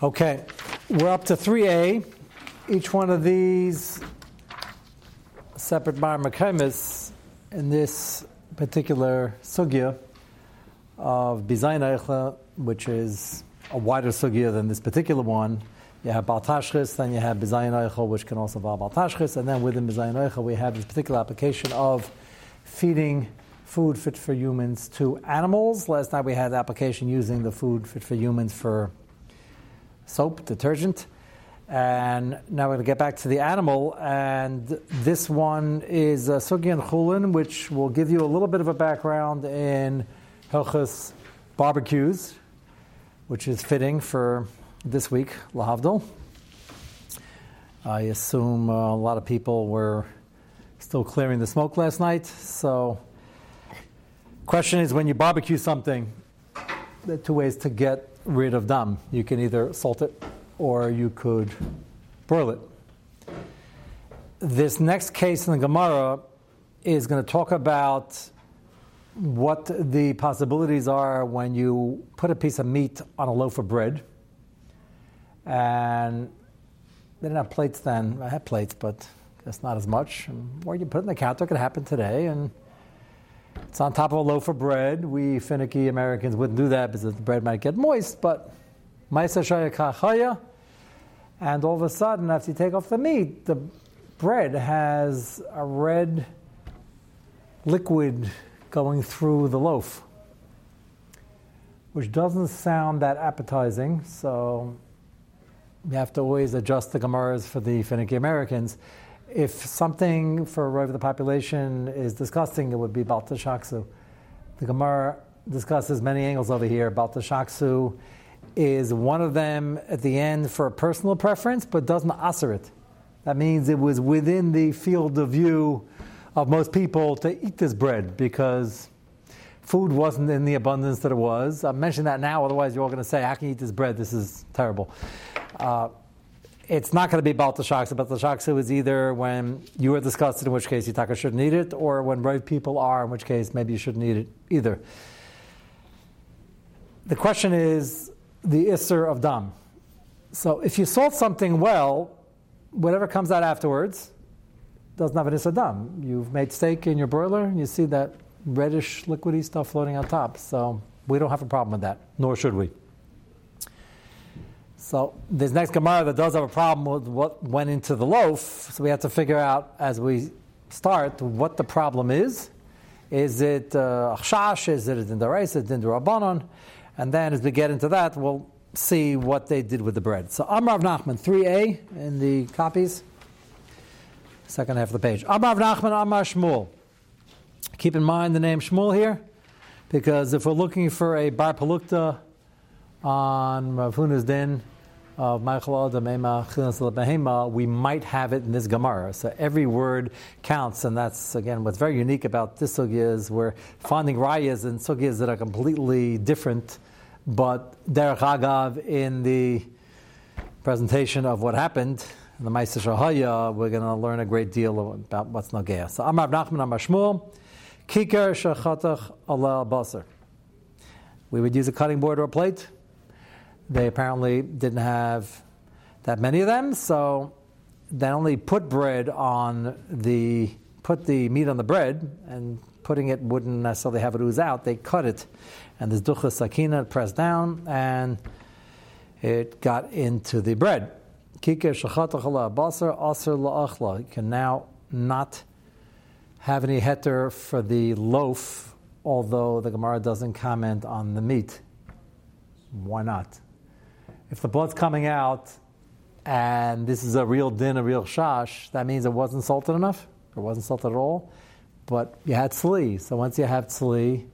Okay, we're up to 3A. Each one of these separate bar in this particular sugya of Bizayin Eichla, which is a wider sugya than this particular one. You have Baltashchis, then you have Bizayin which can also involve Baltashchis, and then within Bizayin we have this particular application of feeding food fit for humans to animals. Last night we had application using the food fit for humans for soap, detergent. And now we're going to get back to the animal. And this one is uh, Chulin, which will give you a little bit of a background in Hilchas barbecues, which is fitting for this week, Lahavdil. I assume uh, a lot of people were still clearing the smoke last night. So, question is when you barbecue something, there are two ways to get rid of dam. You can either salt it or you could boil it. This next case in the Gemara is going to talk about what the possibilities are when you put a piece of meat on a loaf of bread. And they didn't have plates then. I had plates, but that's not as much. Or you put it in the counter, it could happen today. And it's on top of a loaf of bread. We finicky Americans wouldn't do that because the bread might get moist, but and all of a sudden, after you take off the meat, the bread has a red liquid going through the loaf, which doesn't sound that appetizing. So you have to always adjust the Gemaras for the finicky Americans. If something for of the population is disgusting, it would be Baltashaksu. The Gemara discusses many angles over here. Baltashaksu is one of them at the end for a personal preference, but doesn't answer it. That means it was within the field of view of most people to eat this bread because food wasn't in the abundance that it was. I'm mentioning that now, otherwise you're all going to say, "How can eat this bread? This is terrible." Uh, it's not going to be Baltashaksa. Baltashaksa is either when you are disgusted, in which case you taka shouldn't eat it, or when right people are, in which case maybe you shouldn't eat it either. The question is the Isser of Dam. So if you salt something well, whatever comes out afterwards doesn't have an Isser Dam. You've made steak in your broiler, and you see that reddish, liquidy stuff floating on top. So we don't have a problem with that, nor should we. So this next Gemara that does have a problem with what went into the loaf, so we have to figure out as we start what the problem is. Is it uh. Is it in the? Is it in rabbanon? And then as we get into that, we'll see what they did with the bread. So Amrav Nachman, 3a in the copies, second half of the page. Amrav Nachman, Amar Shmuel. Keep in mind the name Shmuel here, because if we're looking for a Bar Palukta on Rav Huna's din of we might have it in this Gemara. So every word counts, and that's again what's very unique about this sugya is we're finding rayas and sugyas that are completely different but Derech Agav, in the presentation of what happened in the Ma'aser Shahaya, we're going to learn a great deal about what's Nagea. So Amar Nachman Amar Shmuel, Kikar Shachatach Allah Basar. We would use a cutting board or a plate. They apparently didn't have that many of them, so they only put bread on the put the meat on the bread, and putting it wouldn't necessarily have it ooze out. They cut it and this ducha sakina pressed down, and it got into the bread. Kikir shachatachala basar aser la'achla. You can now not have any heter for the loaf, although the Gemara doesn't comment on the meat. Why not? If the blood's coming out and this is a real din, a real shash, that means it wasn't salted enough. It wasn't salted at all. But you had tzli. So once you have tzli,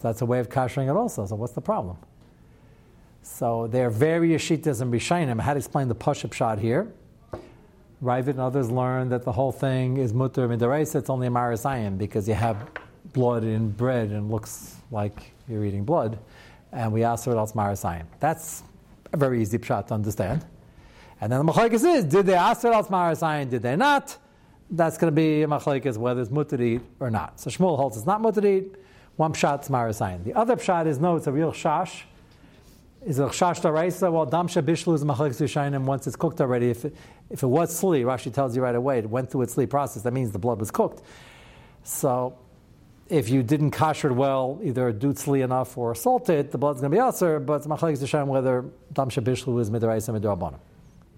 that's a way of kashering it also. So what's the problem? So there are various shitas and rishayim. How to explain the push-up shot here? Ravid and others learned that the whole thing is mutter midaraisa. It's only a marasayim because you have blood in bread and looks like you're eating blood, and we ask what else marasayim. That's a very easy shot to understand. And then the machlekes is: Did they ask else marasayim? Did they not? That's going to be a machlekes whether it's mutter or not. So Shmuel holds it's not mutter. One pshat is marasayin. The other pshat is no, it's a real shash, Is it chash daraisa? Well, damsha bishlu is machlek zushainim once it's cooked already. If it, if it was sli, Rashi tells you right away, it went through its sli process. That means the blood was cooked. So, if you didn't kosher it well, either do sli enough or salt it, the blood's going to be aser. But it's machlek zushainim whether damsha bishlu is midraisa midrabanan.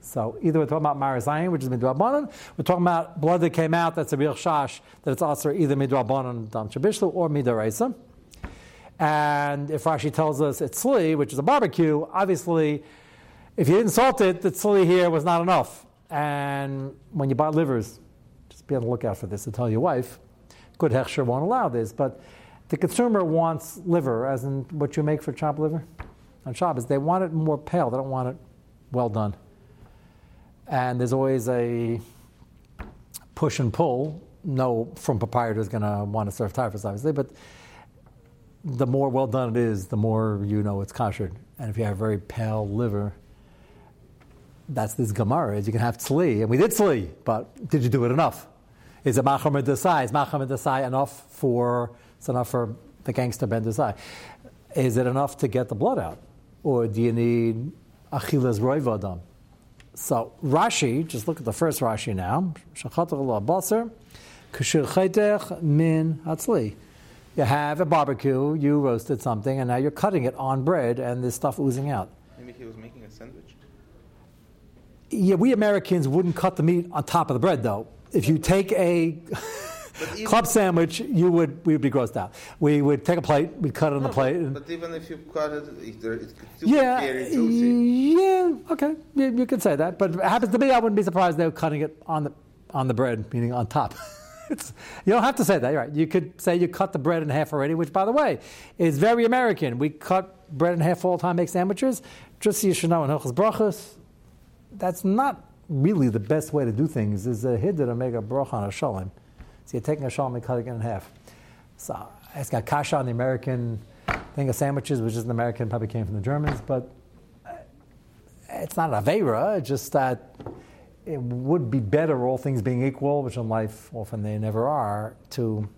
So either we're talking about marazayin, which is midrabanan, we're talking about blood that came out that's a real shash, that it's aser either midrabanan damsha bishlu or midaraisa. And if Rashi tells us it's sli, which is a barbecue, obviously, if you didn't salt it, the sli here was not enough. And when you buy livers, just be on the lookout for this to tell your wife. Good hechsher won't allow this, but the consumer wants liver, as in what you make for chopped liver on Shabbos. They want it more pale. They don't want it well done. And there's always a push and pull. No from proprietor is going to want to serve typhus, obviously, but the more well done it is, the more you know it's kosher. And if you have very pale liver, that's this Gemara, is you can have tzli. And we did tzli, but did you do it enough? Is it machamer desai? Is machamer desai enough for, it's enough for the gangster ben desai? Is it enough to get the blood out? Or do you need achilas roivadam? So Rashi, just look at the first Rashi now. Shachatach basar, kashir min hatzli you have a barbecue, you roasted something, and now you're cutting it on bread, and there's stuff oozing out. Maybe he was making a sandwich. Yeah, we Americans wouldn't cut the meat on top of the bread, though. If you take a club sandwich, you would we would be grossed out. We would take a plate, we'd cut it on No, the plate. But, and- but even if you cut it, it, there- it could still yeah, very juicy. yeah, okay, yeah, you could say that. But it happens to me, I wouldn't be surprised they were cutting it on the on the bread, meaning on top. it's, you don't have to say that, you're right? You could say you cut the bread in half already, which, by the way, is very American. We cut bread in half all the time, make sandwiches. Just so you should know, in Hilchas Brachas, that's not really the best way to do things. Is a hidden to make a bracha on a shalom. So you're taking a shalom and cutting it in half. So it's got kasha on the American thing of sandwiches, which is an American, probably came from the Germans, but uh, it's not a avera. It's just that it would be better, all things being equal, which in life often they never are, to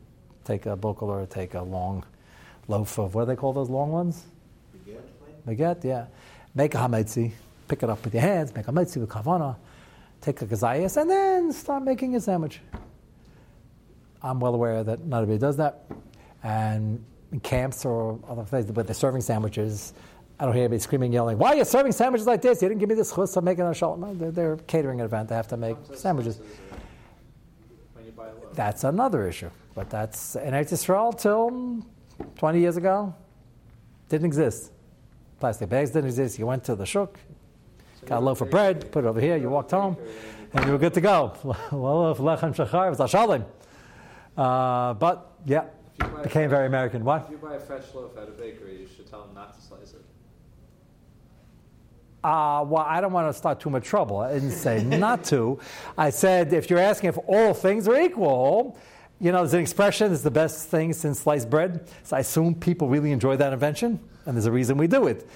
take a bokel or take a long loaf of what do they call those long ones? Baguette, yeah. Make a hametzi, pick it up with your hands, make a hametzi with kavana, take a gazayas, and then start making a sandwich. I'm well aware that not everybody does that. And in camps or other places where they're serving sandwiches, I don't hear anybody screaming, yelling, Why are you serving sandwiches like this? You didn't give me this chus, I'm making a shalom. No, they're, they're catering an event, they have to make sandwiches. When you buy loaf. That's another issue. But that's in Eretz Yisrael till 20 years ago, didn't exist. Plastic bags didn't exist. You went to the shuk, got a loaf of bread, put it over here, you walked home, and you were good to go. Lechem shachar, it was. Uh, But yeah, If you buy a became very American. What? If you buy a fresh loaf at a bakery, you should tell them not to slice it. Uh, well, I don't want to start too much trouble. I didn't say not to. I said if you're asking if all things are equal, you know, there's an expression, it's the best thing since sliced bread. So I assume people really enjoy that invention, and there's a reason we do it.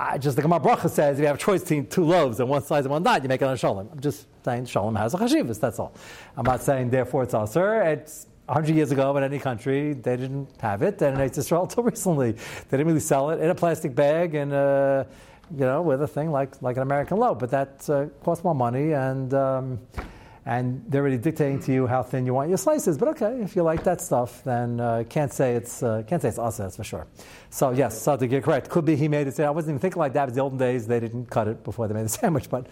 I just the Gemara Bracha says if you have a choice between two loaves and one slice and one not, you make it on shalom. I'm just saying shalom has a chashivas, that's all. I'm not saying therefore it's aser. It's 100 years ago in any country, they didn't have it, and it's Israel until recently. They didn't really sell it in a plastic bag and, uh, you know, with a thing like, like an American loaf. But that uh, costs more money, and, um, and they're really dictating to you how thin you want your slices. But okay, if you like that stuff, then uh, can't say it's uh, can't say it's us, that's for sure. So yes, so to get correct, could be he made it. I wasn't even thinking like that. In the olden days; they didn't cut it before they made the sandwich. But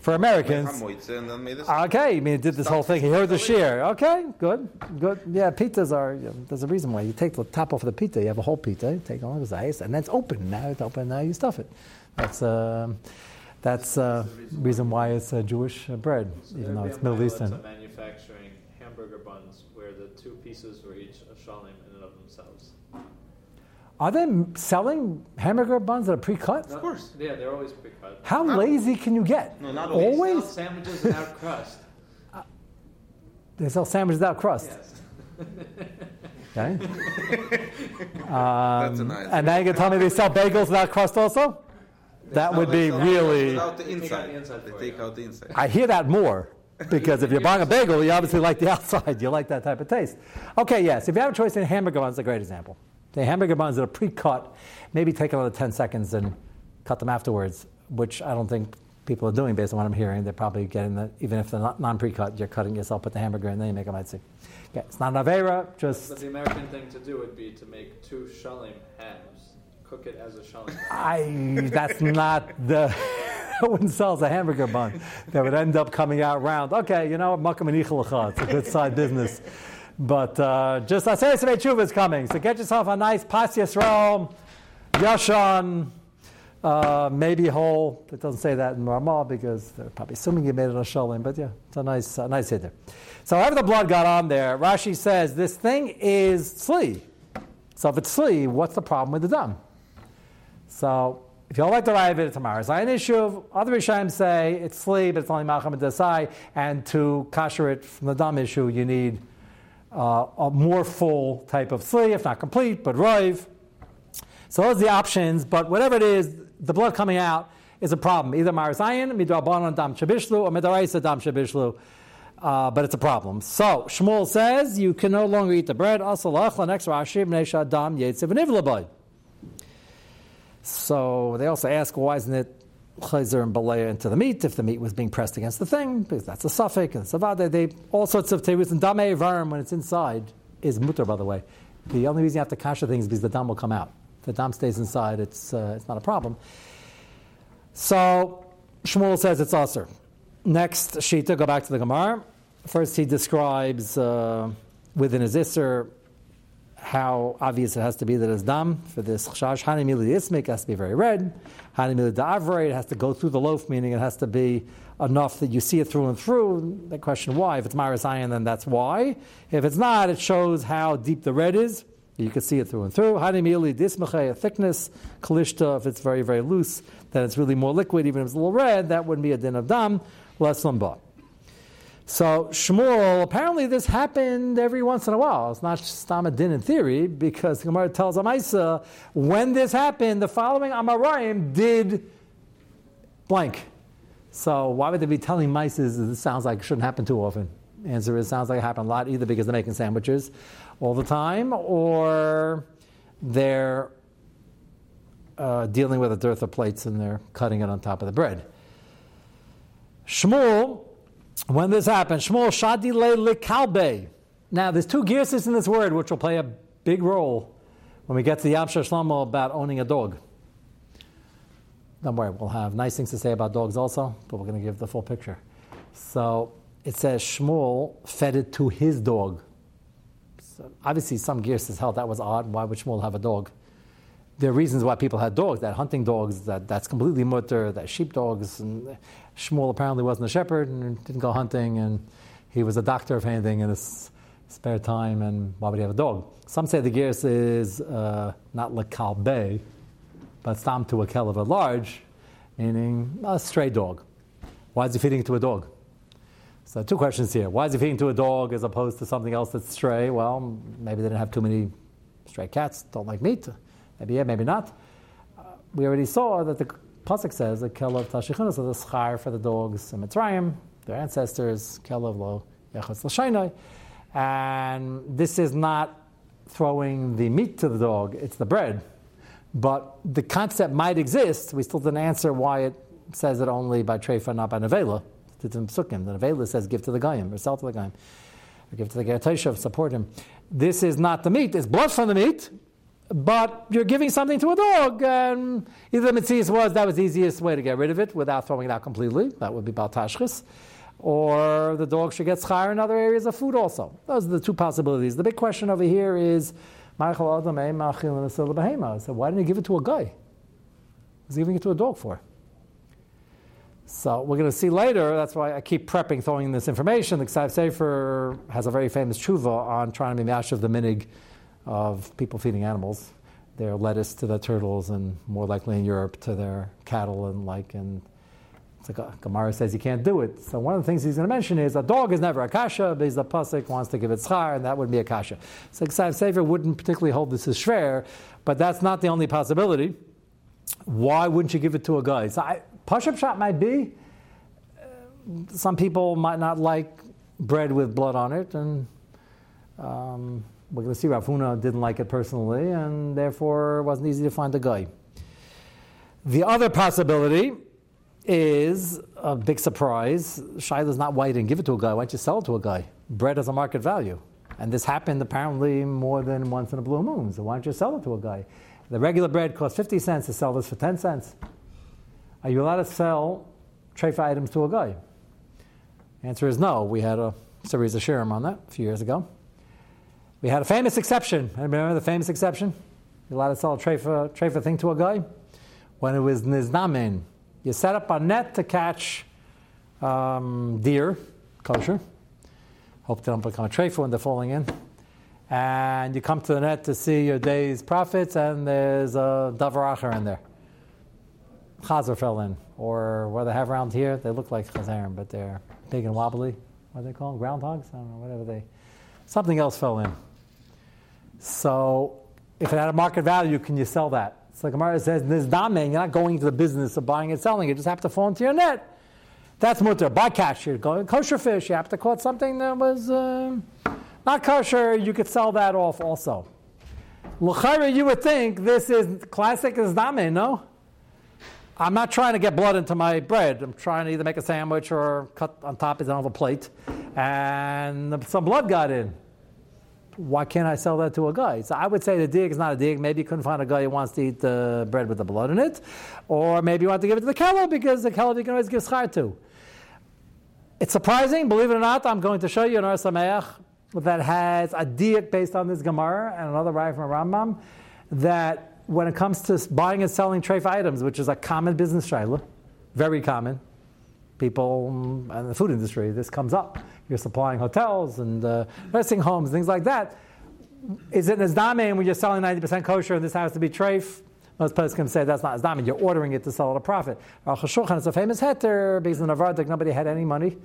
for Americans, Okay, I mean, did this whole thing. He heard the shear. Okay, good, good. Yeah, pizzas are. You know, there's a reason why you take the top off of the pizza. You have a whole pizza. You take all the ice, and then it's open. Now it's open. Now you stuff it. That's um, that's uh, reason why it's uh, Jewish uh, bread, So even though it's Middle Eastern. to manufacturing hamburger buns where the two pieces were each a shalom in and of themselves. Are they selling hamburger buns that are pre-cut? Of course. Yeah, they're always pre-cut. How Not- lazy can you get? No, not always. They sell Always, sandwiches without crust. they sell sandwiches without crust. Yes. Okay. That's a Um, nice. and now you're gonna tell me they sell bagels without crust also? That would be really. Without the They take out inside. the inside They take out the inside. I hear that more because if you're buying a bagel, you obviously like the outside. You like that type of taste. Okay, yes. If you have a choice in hamburger buns, a great example. The hamburger buns that are pre-cut, maybe take another 10 seconds and cut them afterwards, which I don't think people are doing based on what I'm hearing. They're probably getting the, even if they're not non pre-cut, you're cutting yourself, put the hamburger, and then you make a mitzvah. Okay, it's not an avera, just. But the American thing to do would be to make two shalim hams, cook it as a. I, that's not the. no one sells a hamburger bun that would end up coming out round. Okay, you know? Makam and It's a good side business. But uh, just say some tshuva is coming. So get yourself a nice pas yisrael, yashan, uh, maybe whole. It doesn't say that in Ramah because they're probably assuming you made it a shalim. But yeah, it's a nice, uh, nice hitter. So however the blood got on there, Rashi says this thing is sli. So if it's sli, what's the problem with the dam? So if you don't like the Raya it's an issue. Other Rishayim say it's but it's only Malcham and Desai, and to kasher it from the dam issue, you need uh, a more full type of sli, if not complete, but roiv. So those are the options, but whatever it is, the blood coming out is a problem. Either Marasayan, Midrabanan Dam Shabishlu, or Midaraisa Dam Shabishlu. Uh, but it's a problem. So Shmuel says you can no longer eat the bread. Asalach next Rashi Dam Yetziv So they also ask why isn't it chayzer and balea into the meat if the meat was being pressed against the thing, because that's a suffix and savada. They all sorts of tevis and dame varm when it's inside is mutter, by the way. The only reason you have to kasha things is because the dam will come out. If the dam stays inside, it's uh, it's not a problem. So Shmuel says it's usher. Next shita, go back to the Gemara. First, he describes uh, within his isser how obvious it has to be that it's dam for this chash. Hanimili ismik has to be very red. Hanimili da'avrei, it has to go through the loaf, meaning it has to be enough that you see it through and through. The question why? If it's Marasayan, then that's why. If it's not, it shows how deep the red is. You can see it through and through. Hanimili dismachay, a thickness. Kalishta, if it's very, very loose, then it's really more liquid. Even if it's a little red, that wouldn't be a din of dam. Less lamba. So Shmuel, apparently this happened every once in a while. It's not Stam Din in theory, because the Gemara tells Amaisa, when this happened, the following Amarayim did blank. So why would they be telling mices it sounds like it shouldn't happen too often? Answer is it sounds like it happened a lot, either because they're making sandwiches all the time, or they're uh, dealing with a dearth of plates and they're cutting it on top of the bread. Shmuel when this happened, Shmuel Shadi Le Likalbe. Now, there's two gearses in this word which will play a big role when we get to the Yam Shlomo about owning a dog. Don't worry, we'll have nice things to say about dogs also, but we're going to give the full picture. So it says Shmuel fed it to his dog. So obviously, some gears hell, that was odd. Why would Shmuel have a dog? There are reasons why people had dogs, that hunting dogs, that, that's completely mutter, that sheep dogs. And Shmuel apparently wasn't a shepherd and didn't go hunting, and he was a doctor of anything in his spare time, and why would he have a dog? Some say the gears is uh, not lekalbe, but stam to a kelev a large, meaning a stray dog. Why is he feeding to a dog? So two questions here. Why is he feeding to a dog as opposed to something else that's stray? Well, maybe they didn't have too many stray cats, don't like meat. Maybe yeah, maybe not. Uh, we already saw that the pasuk says that kelav tashichun so the schar for the dogs in Mitzrayim, their ancestors kelav lo yachas l'shaynai, and this is not throwing the meat to the dog; it's the bread. But the concept might exist. We still didn't answer why it says it only by treifa, not by nevela. It's in. The nevela says give to the gayim or sell to the gayim, or give to the gertashav, support him. This is not the meat; it's blood from the meat but you're giving something to a dog, and either the was that was the easiest way to get rid of it without throwing it out completely. That would be baltashchis. Or the dog should get schar in other areas of food also. Those are the two possibilities. The big question over here is, eh, so why didn't he give it to a guy? He's giving it to a dog for. So we're going to see later. That's why I keep prepping, throwing this information. The Ksav Sofer has a very famous tshuva on trying to be mash of the minig of people feeding animals, their lettuce to the turtles, and more likely in Europe to their cattle and like. And it's like Gemara says you can't do it. So one of the things he's going to mention is a dog is never a kasha because the pasuk wants to give it schar, and that wouldn't be a kasha. So Ksav Sofer wouldn't particularly hold this as shver, but that's not the only possibility. Why wouldn't you give it to a guy? So push-up shot might be. Uh, some people might not like bread with blood on it, and um, Rav Huna didn't like it personally, and therefore it wasn't easy to find a guy. The other possibility is a big surprise. Shiloh's not white and give it to a guy. Why don't you sell it to a guy? Bread has a market value. And this happened apparently more than once in a blue moon. So why don't you sell it to a guy? The regular bread costs 50 cents to sell this for 10 cents. Are you allowed to sell treifa items to a guy? Answer is no. We had a series of shirim on that a few years ago. We had a famous exception. Remember the famous exception? You're allowed to sell a treifa, treifa thing to a guy? When it was niznamin. You set up a net to catch um, deer, kosher. Hope they don't become a treifa when they're falling in. And you come to the net to see your day's profits, and there's a davar acher in there. Chazer fell in, or what they have around here, they look like chazarim, but they're big and wobbly. What are they called? Groundhogs? I don't know, whatever they. Something else fell in. So, if it had a market value, can you sell that? So the Gemara says, "This damen, you're not going into the business of buying and selling. You just have to fall into your net. That's mutter. Buy cash. You're going kosher fish. You have to caught something that was uh, not kosher. You could sell that off also. L'chayra, you would think this is classic as damen, no? I'm not trying to get blood into my bread. I'm trying to either make a sandwich or cut on top of a plate, and some blood got in. Why can't I sell that to a guy? So I would say the dig is not a dig. Maybe you couldn't find a guy who wants to eat the bread with the blood in it, or maybe you want to give it to the kello because the kello you can always give schar to. It's surprising, believe it or not. I'm going to show you an Or Sameach that has a diak based on this Gemara and another right from Rambam that when it comes to buying and selling treif items, which is a common business shaila, very common, people in the food industry, this comes up. You're supplying hotels and uh, nursing homes, things like that. Is it Nazdame when you're selling 90% kosher and this has to be treif? Most people can say that's not Nazdame, you're ordering it to sell at a profit. Al is a famous heter because in Navardik nobody had any money.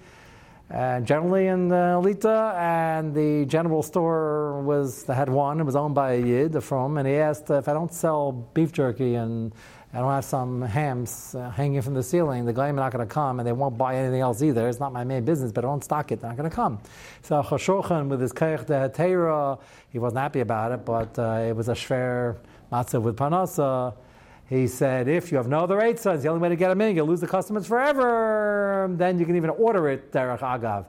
And generally in the and the general store was had one. It was owned by a yid from, and he asked if I don't sell beef jerky and I don't have some hams uh, hanging from the ceiling, the guy are not going to come, and they won't buy anything else either. It's not my main business, but I don't stock it. They're not going to come. So Chashochan with his kaich de he wasn't happy about it, but uh, it was a shver matzah with panasa. He said, if you have no other eight sons, the only way to get them in, you'll lose the customers forever. Then you can even order it, derech agav.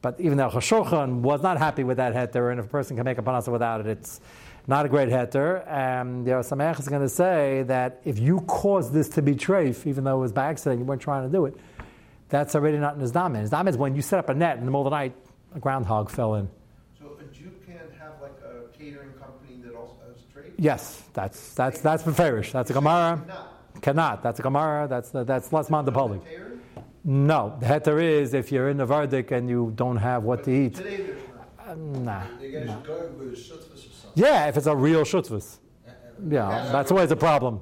But even though Chashochan was not happy with that heter, and if a person can make a panasa without it, it's not a great heter. And the Samech is going to say that if you caused this to be treif, even though it was by accident, you weren't trying to do it, that's already not in his damen. His damen is when you set up a net in the middle of the night, a groundhog fell in. So a Jew can't have like a catering company that also has treif? Yes, that's that's that's beferish. That's a gemara. Cannot. That's a gemara. That's that's less mandapoli. No, the heter is if you're in the vardik and you don't have what to eat. Uh, nah. Yeah, if it's a real shutvus. Yeah, that's always a problem.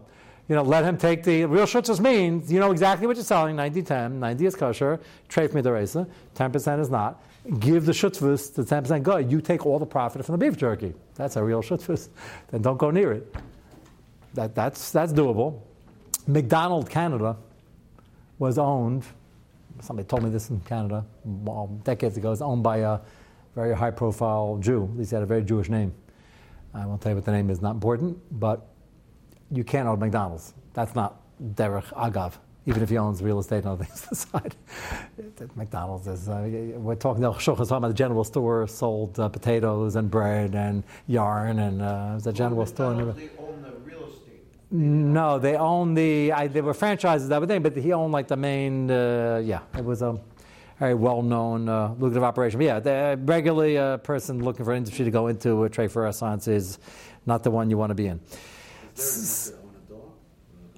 You know, let him take the real shutvus means you know exactly what you're selling 90 10, 90 is kosher, treif midaresa, 10% is not give the shutvus to 10% guy. You take all the profit from the beef jerky. That's a real shutvus. Then don't go near it. That, that's, that's doable. McDonald Canada was owned, somebody told me this in Canada um, decades ago, it was owned by a very high profile Jew. At least he had a very Jewish name. I won't tell you what the name is, not important, but you can't own McDonald's. That's not Derech Agav even if he owns real estate and other things aside. McDonald's is, uh, we're talking, the talking about the general store sold uh, potatoes and bread and yarn, and uh, it was a general store. They own the real estate. No, they own the, I, they were franchises, everything, but he owned like the main, uh, yeah, it was a very well known uh, lucrative operation. But yeah, the, regularly a person looking for an industry to go into a trade for restaurants is not the one you want to be in.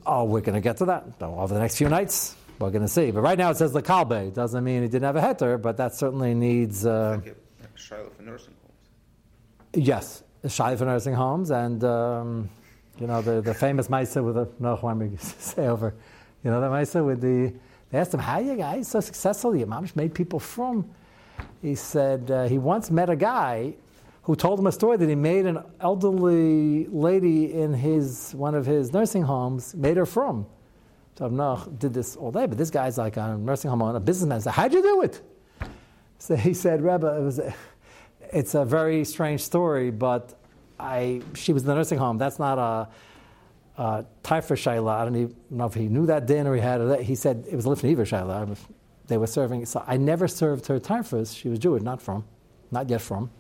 Oh, we're going to get to that over the next few nights. We're going to see. But right now it says the kalbe. Doesn't mean he didn't have a heter, but that certainly needs. Uh, like a shiloh for nursing homes. Yes, a shiloh for nursing homes, and um, you know the, the famous Maisa with the no we say over, you know the Maisa with the. They asked him, "How you guys so successful? Your mom made people from." He said uh, he once met a guy who told him a story that he made an elderly lady in his one of his nursing homes, made her from. So Noach did this all day, but this guy's like a nursing home owner, a businessman. So how'd you do it? So he said, Rebbe, it was a, it's a very strange story, but I she was in the nursing home. That's not a uh, Taifer Shaila. I don't even know if he knew that din or he had it. He said it was Lifnei Iver Shaila. They were serving. So I never served her Taifers. She was Jewish, not from, not yet from.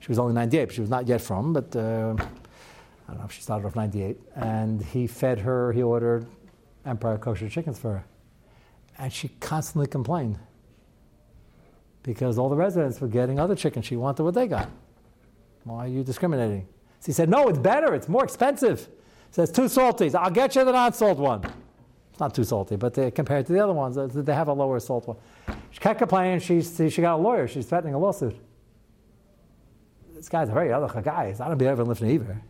She was only 98, but she was not yet from. But uh, I don't know if she started off 98. And he fed her, he ordered Empire kosher chickens for her. And she constantly complained because all the residents were getting other chickens. She wanted what they got. Why are you discriminating? So he said, No, it's better. It's more expensive. Says, Too salty. I'll get you the non salt one. It's not too salty, but they, compared to the other ones, uh, they have a lower salt one. She kept complaining. She, she got a lawyer. She's threatening a lawsuit. This guy's a very other guy. I don't be ever lifting either.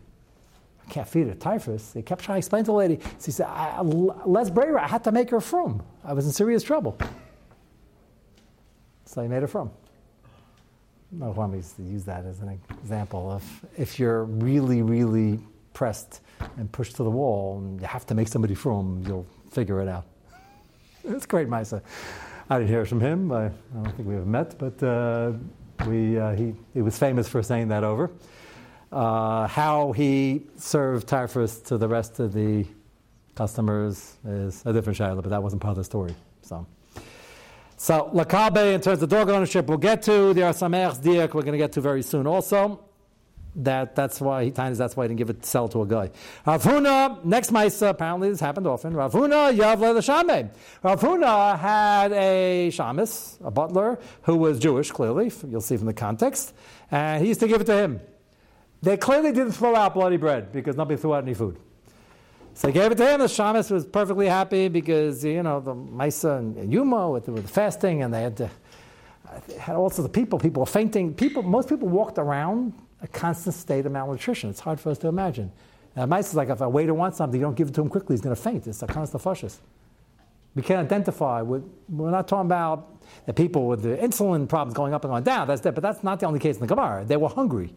I can't feed her typhus. He kept trying to explain to the lady. So he said, I, Les Braver, I had to make her from. I was in serious trouble. So he made her from. No one used to use that as an example of if you're really, really pressed and pushed to the wall and you have to make somebody from, you'll figure it out. it's great, Misa. I didn't hear it from him. I, I don't think we have met, but uh, we, uh, he, he was famous for saying that over. Uh, how he served typhus to the rest of the customers is a different shayla, but that wasn't part of the story. So. So lakabe in terms of dog ownership, we'll get to the Or Sameach diak. We're going to get to very soon. Also, that that's why he times that's why he didn't give it to sell to a guy. Rav Huna next Maisa apparently this happened often. Rav Huna Yavle the Shame. Rav Huna had a shamus, a butler who was Jewish. Clearly, you'll see from the context, and he used to give it to him. They clearly didn't throw out bloody bread because nobody threw out any food. So he gave it to him. The shamus was perfectly happy because, you know, the Maisa and Yuma with, with the fasting and they had to, had also the people, people were fainting. People, most people walked around a constant state of malnutrition. It's hard for us to imagine. Uh, Maisa is like if a waiter wants something, you don't give it to him quickly, he's going to faint. It's a constant fascist. We can't identify with, we're not talking about the people with the insulin problems going up and going down. That's that, but that's not the only case in the Gemara. They were hungry.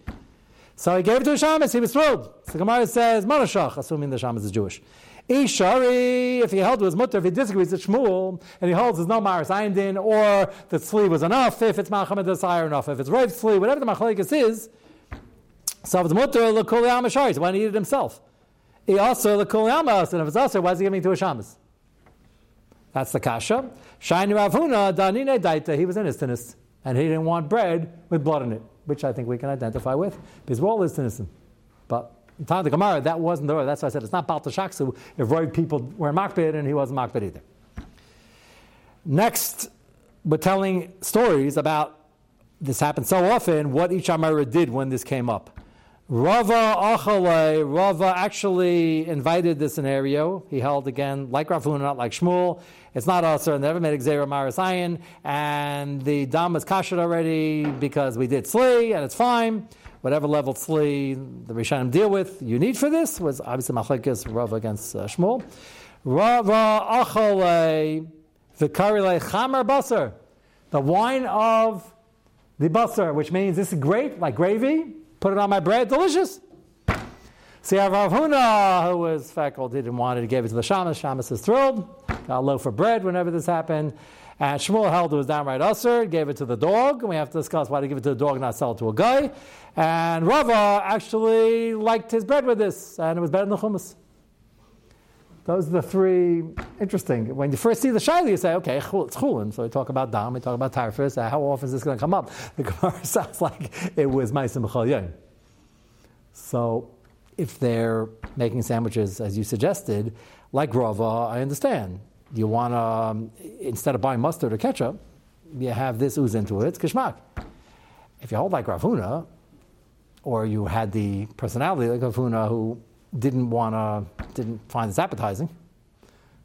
So he gave it to a shamus, he was thrilled. So the Gemara says, Monashach, assuming the shamus is Jewish. Ishari, if he held to his mutter, if he disagrees with Shmuel, and he holds there's no Maris Ayndin, or the tzli was enough, if it's Malchamed Desire enough, if it's Rav tzli, whatever the Machlekes is, so if it's mutter, L'kul Yam Ashari, so why didn't he eat it himself? He also, L'kul Yam and if it's also, why is he giving it to a shamus? That's the kasha. Shainu Rav Huna, Danine Daita, he was in his tinnis, and he didn't want bread with blood in it which I think we can identify with, because we're all innocent. But in time of the Gemara, that wasn't the way. That's why I said it's not Baltashaksu if roid people were Makbid and he wasn't Makbid either. Next, we're telling stories about this happened so often, what each Amara did when this came up. Rava Achale, Rava actually invited this scenario. He held again, like Rav Huna, not like Shmuel. It's not Asr, never made Xera Marasayan, and the Dam is kashed already because we did Sli, and it's fine. Whatever level Sli the Rishonim deal with, you need for this was obviously Machlekes Rava against uh, Shmuel. Rava Achale, Vikarile Chamer Basar, the wine of the Basar, which means this is great, like gravy put it on my bread, delicious. See, Rav Huna, who was faculty, didn't want it, he gave it to the shamus. Shamus is thrilled, got a loaf of bread whenever this happened. And Shmuel held it was downright usher, gave it to the dog, and we have to discuss why to give it to the dog and not sell it to a guy. And Rava actually liked his bread with this, and it was better than the hummus. Those are the three interesting. When you first see the shaila, you say, okay, it's chulin. So we talk about dam, we talk about tarfus. Uh, how often is this going to come up? The Gemara sounds like it was ma'asim b'chal So if they're making sandwiches, as you suggested, like rava, I understand. You want to, um, instead of buying mustard or ketchup, you have this ooze into it, it's kishmak. If you hold like Rav Huna, or you had the personality like Rav Huna who didn't want to, didn't find this appetizing.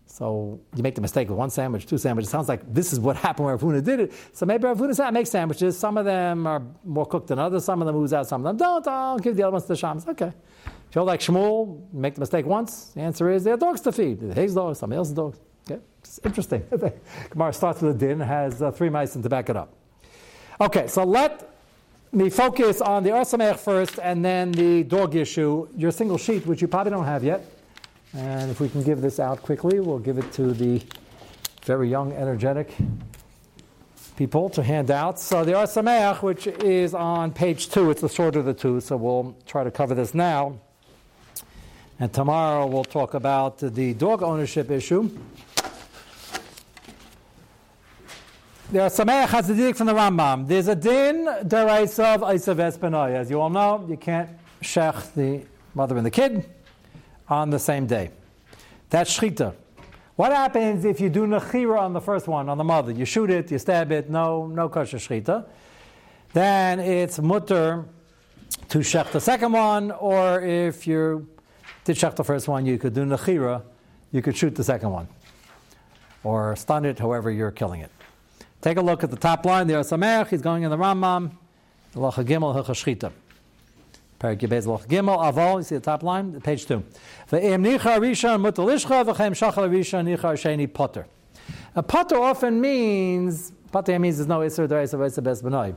So you make the mistake of one sandwich, two sandwiches. It sounds like this is what happened where Rav Huna did it. So maybe Rav Huna said, make sandwiches. Some of them are more cooked than others. Some of them ooze out. Some of them don't. I'll give the other ones to the shams. Okay. If you're like Shmuel, make the mistake once. The answer is there are dogs to feed. His dogs, somebody else's dogs. Okay. It's interesting. Gemara starts with a din, has uh, three mice to back it up. Okay, so let me focus on the Or Sameach first and then the dog issue, your single sheet, which you probably don't have yet. And if we can give this out quickly, we'll give it to the very young, energetic people to hand out. So the Or Sameach, which is on page two, it's the shorter of the two, so we'll try to cover this now. And tomorrow we'll talk about the dog ownership issue. There are some chazadik from the Rambam. There's a din derais of Isav Espanoi. As you all know, you can't shech the mother and the kid on the same day. That's shchita. What happens if you do nechira on the first one, on the mother? You shoot it, you stab it, no, no kosher shchita. Then it's mutter to shech the second one, or if you did shech the first one, you could do nechira, you could shoot the second one, or stun it, however you're killing it. Take a look at the top line. There are Samerach, he's going in the Rambam, Lacha Gimel Perik Yebez Lacha Gimel Avol. You see the top line, page two. Ve'em nicha rishon mutalishcha v'chem shachal rishon nicha sheni potter. A potter often means potter means there's no iser dereis of iser bes benoy.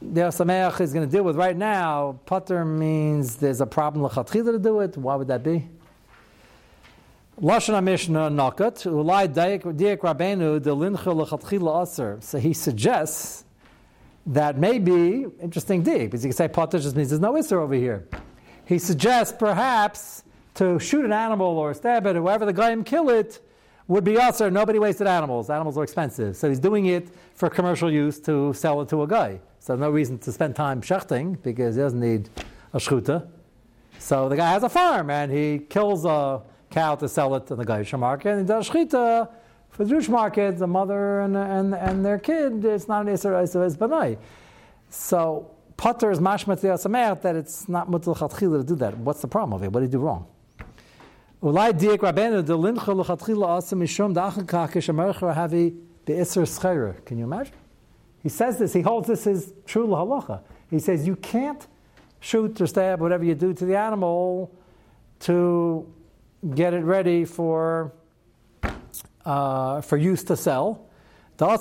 The Sameach is going to deal with right now. Potter means there's a problem lechatchila to do it. Why would that be? Lashon Mishnah Nakat, Ulai Diak Rabbeinu, the Lincha Lechatchila Aser. So he suggests that maybe, interesting dig, because you can say Potter just means there's no Isser over here. He suggests perhaps to shoot an animal or stab it, or whoever the guy kill it, would be Aser. Nobody wasted animals. Animals are expensive. So he's doing it for commercial use to sell it to a guy. So no reason to spend time shechting because he doesn't need a shchuta. So the guy has a farm and he kills a cow to sell it to the Gaisha market, and he does shchita for the Jewish market, the mother and, and, and their kid, it's not an Isra Isra Banai. So, Potter is mashmat yasamer that it's not mutal chatchila to do that. What's the problem of it? What did he do wrong? Ulai diak rabenu de lincha lechatchila asa mishum da'achal kakish amercha havi be'isr schera. Can you imagine? He says this, he holds this as true halacha. He says you can't shoot or stab, whatever you do to the animal, to get it ready for, uh, for use to sell. Now,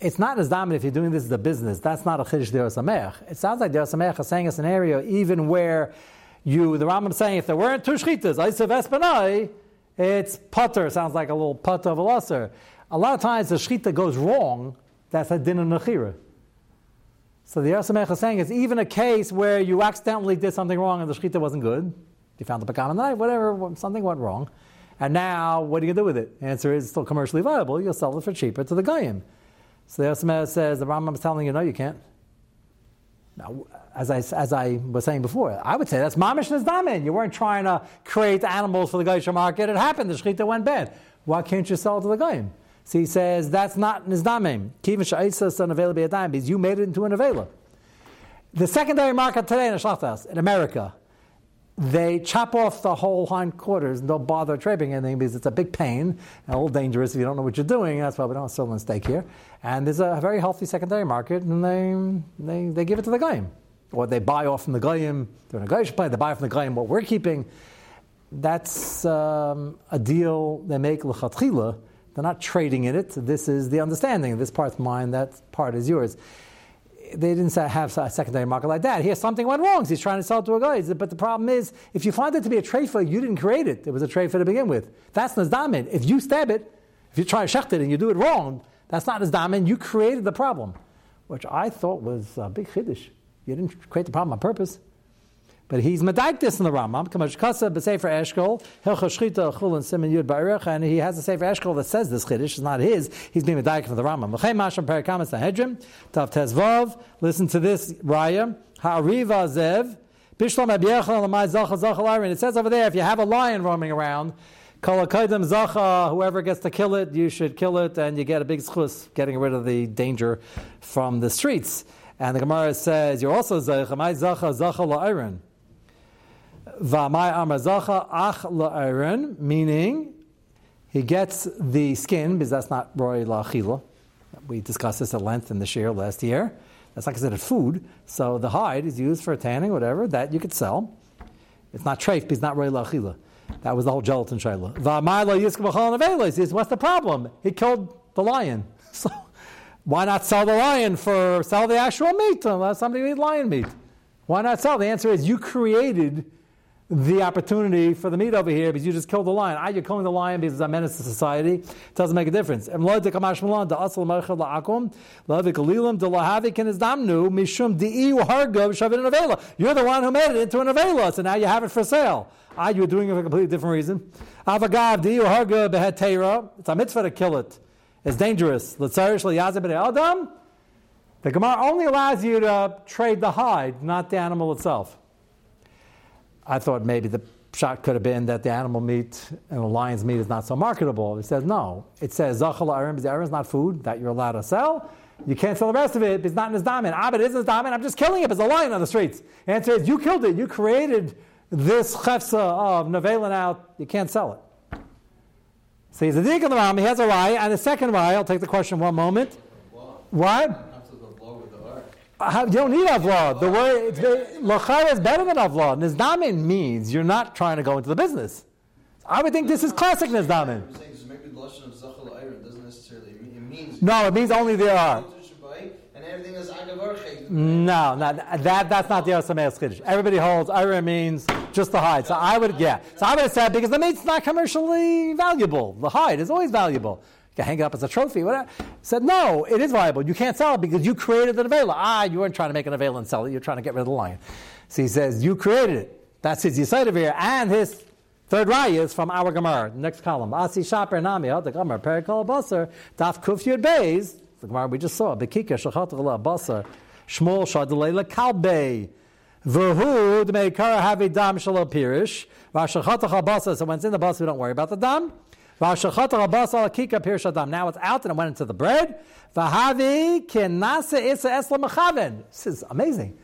it's not as damin if you're doing this as a business. That's not a chiddush derosamech. It sounds like derosamech is saying a scenario even where you, the Rambam is saying, if there weren't two shchitas, Isav Espanai, it's putter. Sounds like a little putter of a lasser. A lot of times the shchita goes wrong. That's a din of nechira. So the Yasamech is saying it's even a case where you accidentally did something wrong and the shechita wasn't good. You found the pekan knife, whatever, something went wrong. And now, what are you going to do with it? The answer is still commercially viable. You'll sell it for cheaper to the Goyim. So the Yasamech says, the Rambam is telling you, no, you can't. Now, as I, as I was saying before, I would say that's mamish nezdamin. You weren't trying to create animals for the Goyish market. It happened. The shechita went bad. Why can't you sell it to the Goyim? So he says that's not nizdamim. Kivin sha'isa son available because you made it into an avela. The secondary market today in the Shlachtas, in America, they chop off the whole hindquarters and don't bother trading anything because it's a big pain and a little dangerous if you don't know what you're doing. That's why we don't sell in steak here. And there's a very healthy secondary market, and they, they, they give it to the Goyim. Or they buy off from the Goyim, they're in a Goyish play, they buy from the Goyim what we're keeping. That's um, a deal they make l'chatchila they're not trading in it. This is the understanding. This part's mine, that part is yours. They didn't have a secondary market like that. Here, something went wrong. He's trying to sell it to a guy. But the problem is, if you find it to be a trade for, you didn't create it. It was a trade for to begin with. That's nazdamin. If you stab it, if you try to shecht it and you do it wrong, that's not nazdamin. You created the problem, which I thought was a big chiddush. You didn't create the problem on purpose. But he's medaik this in the Rambam. B'Sefer Eshkol Yud and he has a Sefer Eshkol that says this chiddush is not his. He's being medaik from the Rambam. Tav Tezvav. Listen to this Raya Ha'ariva Zev Bishlam Lamai Zacha Zacha. It says over there if you have a lion roaming around. Zacha, whoever gets to kill it, you should kill it, and you get a big schus getting rid of the danger from the streets. And the Gemara says, You're also Zacha, Zacha. V'amai amazacha ach la'aron, meaning he gets the skin, because that's not roy la'achila. We discussed this at length in the share last year. That's like I said, considered food. So the hide is used for tanning, whatever, that you could sell. It's not treif, it's not roy la'achila. That was the whole gelatin shayla. V'amai yisk says, what's the problem? He killed the lion. So why not sell the lion for, sell the actual meat? Let somebody eat lion meat. Why not sell? The answer is you created the opportunity for the meat over here because you just killed the lion. Ah, you're killing the lion because it's a menace to society. It doesn't make a difference. You're the one who made it into an avela, so now you have it for sale. Ah, you were doing it for a completely different reason. It's a mitzvah to kill it. It's dangerous. The Gemara only allows you to trade the hide, not the animal itself. I thought maybe the shot could have been that the animal meat and the lion's meat is not so marketable. It says no. It says zachal arim because arim is not food that you're allowed to sell. You can't sell the rest of it. It's not in his diamond. Ah, but it is his diamond. I'm just killing it. It's a lion on the streets. The answer is you killed it. You created this chefsa of Nevelin out. You can't sell it. So he's a dig in the Ram. He has a rye. And the second rye, I'll take the question one moment. What? Uh, you don't need avla. The word lachar is better than avla. Nizdamin means you're not trying to go into the business. I would think this is classic nizdamin. No, it means only there are. No, no, that that's not the Yosameis Chiddush. Everybody holds Ira means just the hide. So I would, yeah. So I would have said because the meat's not commercially valuable. The hide is always valuable can hang it up as a trophy, whatever. Said, no, it is viable. You can't sell it because you created the avela. Ah, you weren't trying to make an avela and sell it. You're trying to get rid of the lion. So he says, you created it. That's his over here. And his third raya is from our Gemara. Next column. Asi Shaper Nami, the Gemara, Perikol Basar, Daf Kuf Yud Beis, the Gemara we just saw, Bekika Shachat Basar, Shmuel Shadulele Kalbei. V'hu d'meikara have a dam shalom pirish. V'ashachatach basar. So when it's in the bus, we don't worry about the dam. Now it's out and it went into the bread. This is amazing.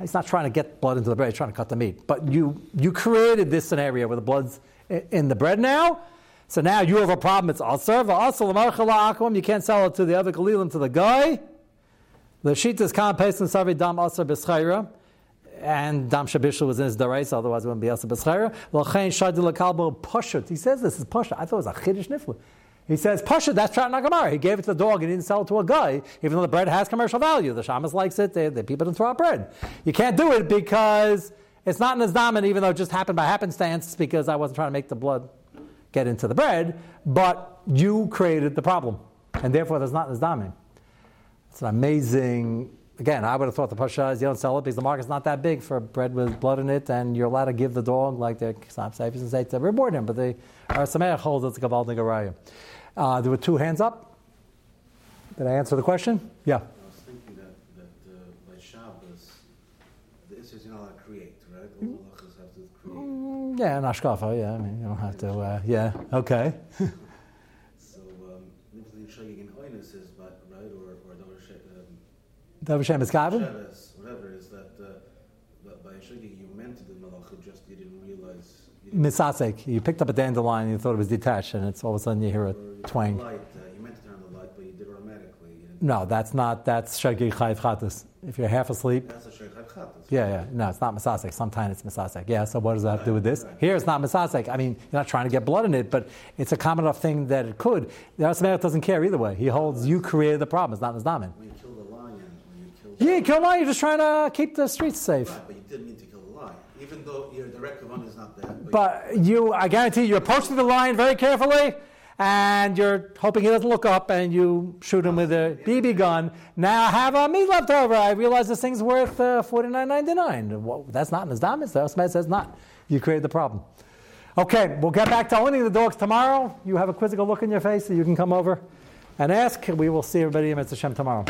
He's not trying to get blood into the bread, he's trying to cut the meat. But you, you created this scenario where the blood's in the bread now. So now you have a problem. It's also You can't sell it to the other Galilim, to the guy. The sheet is pesin savi dam asar b'schaira and Dam Shabishal was in his Darais, otherwise it wouldn't be Asa B'schera. L'chein Shadi L'kalbo Pashut. He says this is Pashut. I thought it was a Chiddush Nifla. He says, Pashut, that's Pshat Nagamar. He gave it to the dog and he didn't sell it to a guy, even though the bread has commercial value. The shamas likes it, they, people don't throw out bread. You can't do it because it's not in his damin, even though it just happened by happenstance, because I wasn't trying to make the blood get into the bread, but you created the problem. And therefore, there's not damin. It's an amazing Again, I would have thought the pasha is you don't sell it because the market's not that big for bread with blood in it, and you're allowed to give the dog like the Seifis and say to reward him, but the Or Sameach holds it's a Gavaldig Araya. Uh, there were two hands up. Did I answer the question? Yeah. I was thinking that, that uh, by Shabbos, the issues you're not allowed to create, right? All the have to create. Mm, yeah, an ashkafa, yeah. I mean, you don't have to, uh, yeah, okay. so, um says but right or don't sh um, in Oinus is, but, right, or, or Davar Shem is Kavim? Whatever is that, uh, by Shagi you meant the malacha, just you didn't realize. Misasek. You picked up a dandelion and you thought it was detached, and it's all of a sudden you hear a twang. Light, uh, you meant to turn the light, but you did it automatically. No, that's not, that's Shagi Chayiv Chatas. If you're half asleep. That's a Chatas. Yeah, yeah. No, it's not Misasek. Sometimes it's Misasek. Yeah, so what does that have to do with this? Here it's not Misasek. I mean, you're not trying to get blood in it, but it's a common enough thing that it could. The Or Sameach doesn't care either way. He holds you created the problem. It's not His When you kill the lion, yeah, kill a lion. You're just trying to keep the streets safe. Right, but you didn't mean to kill the lion, even though your direct one is not there. But, but you, I guarantee, you're approaching the lion very carefully, and you're hoping he doesn't look up, and you shoot him with a BB gun. Now I have a meat left over. I realize this thing's worth uh, forty nine ninety nine. Well, that's not in his diamonds. The Osman says not. You created the problem. Okay, we'll get back to owning the dogs tomorrow. You have a quizzical look in your face, so you can come over and ask. We will see everybody in Mitzvah Hashem tomorrow.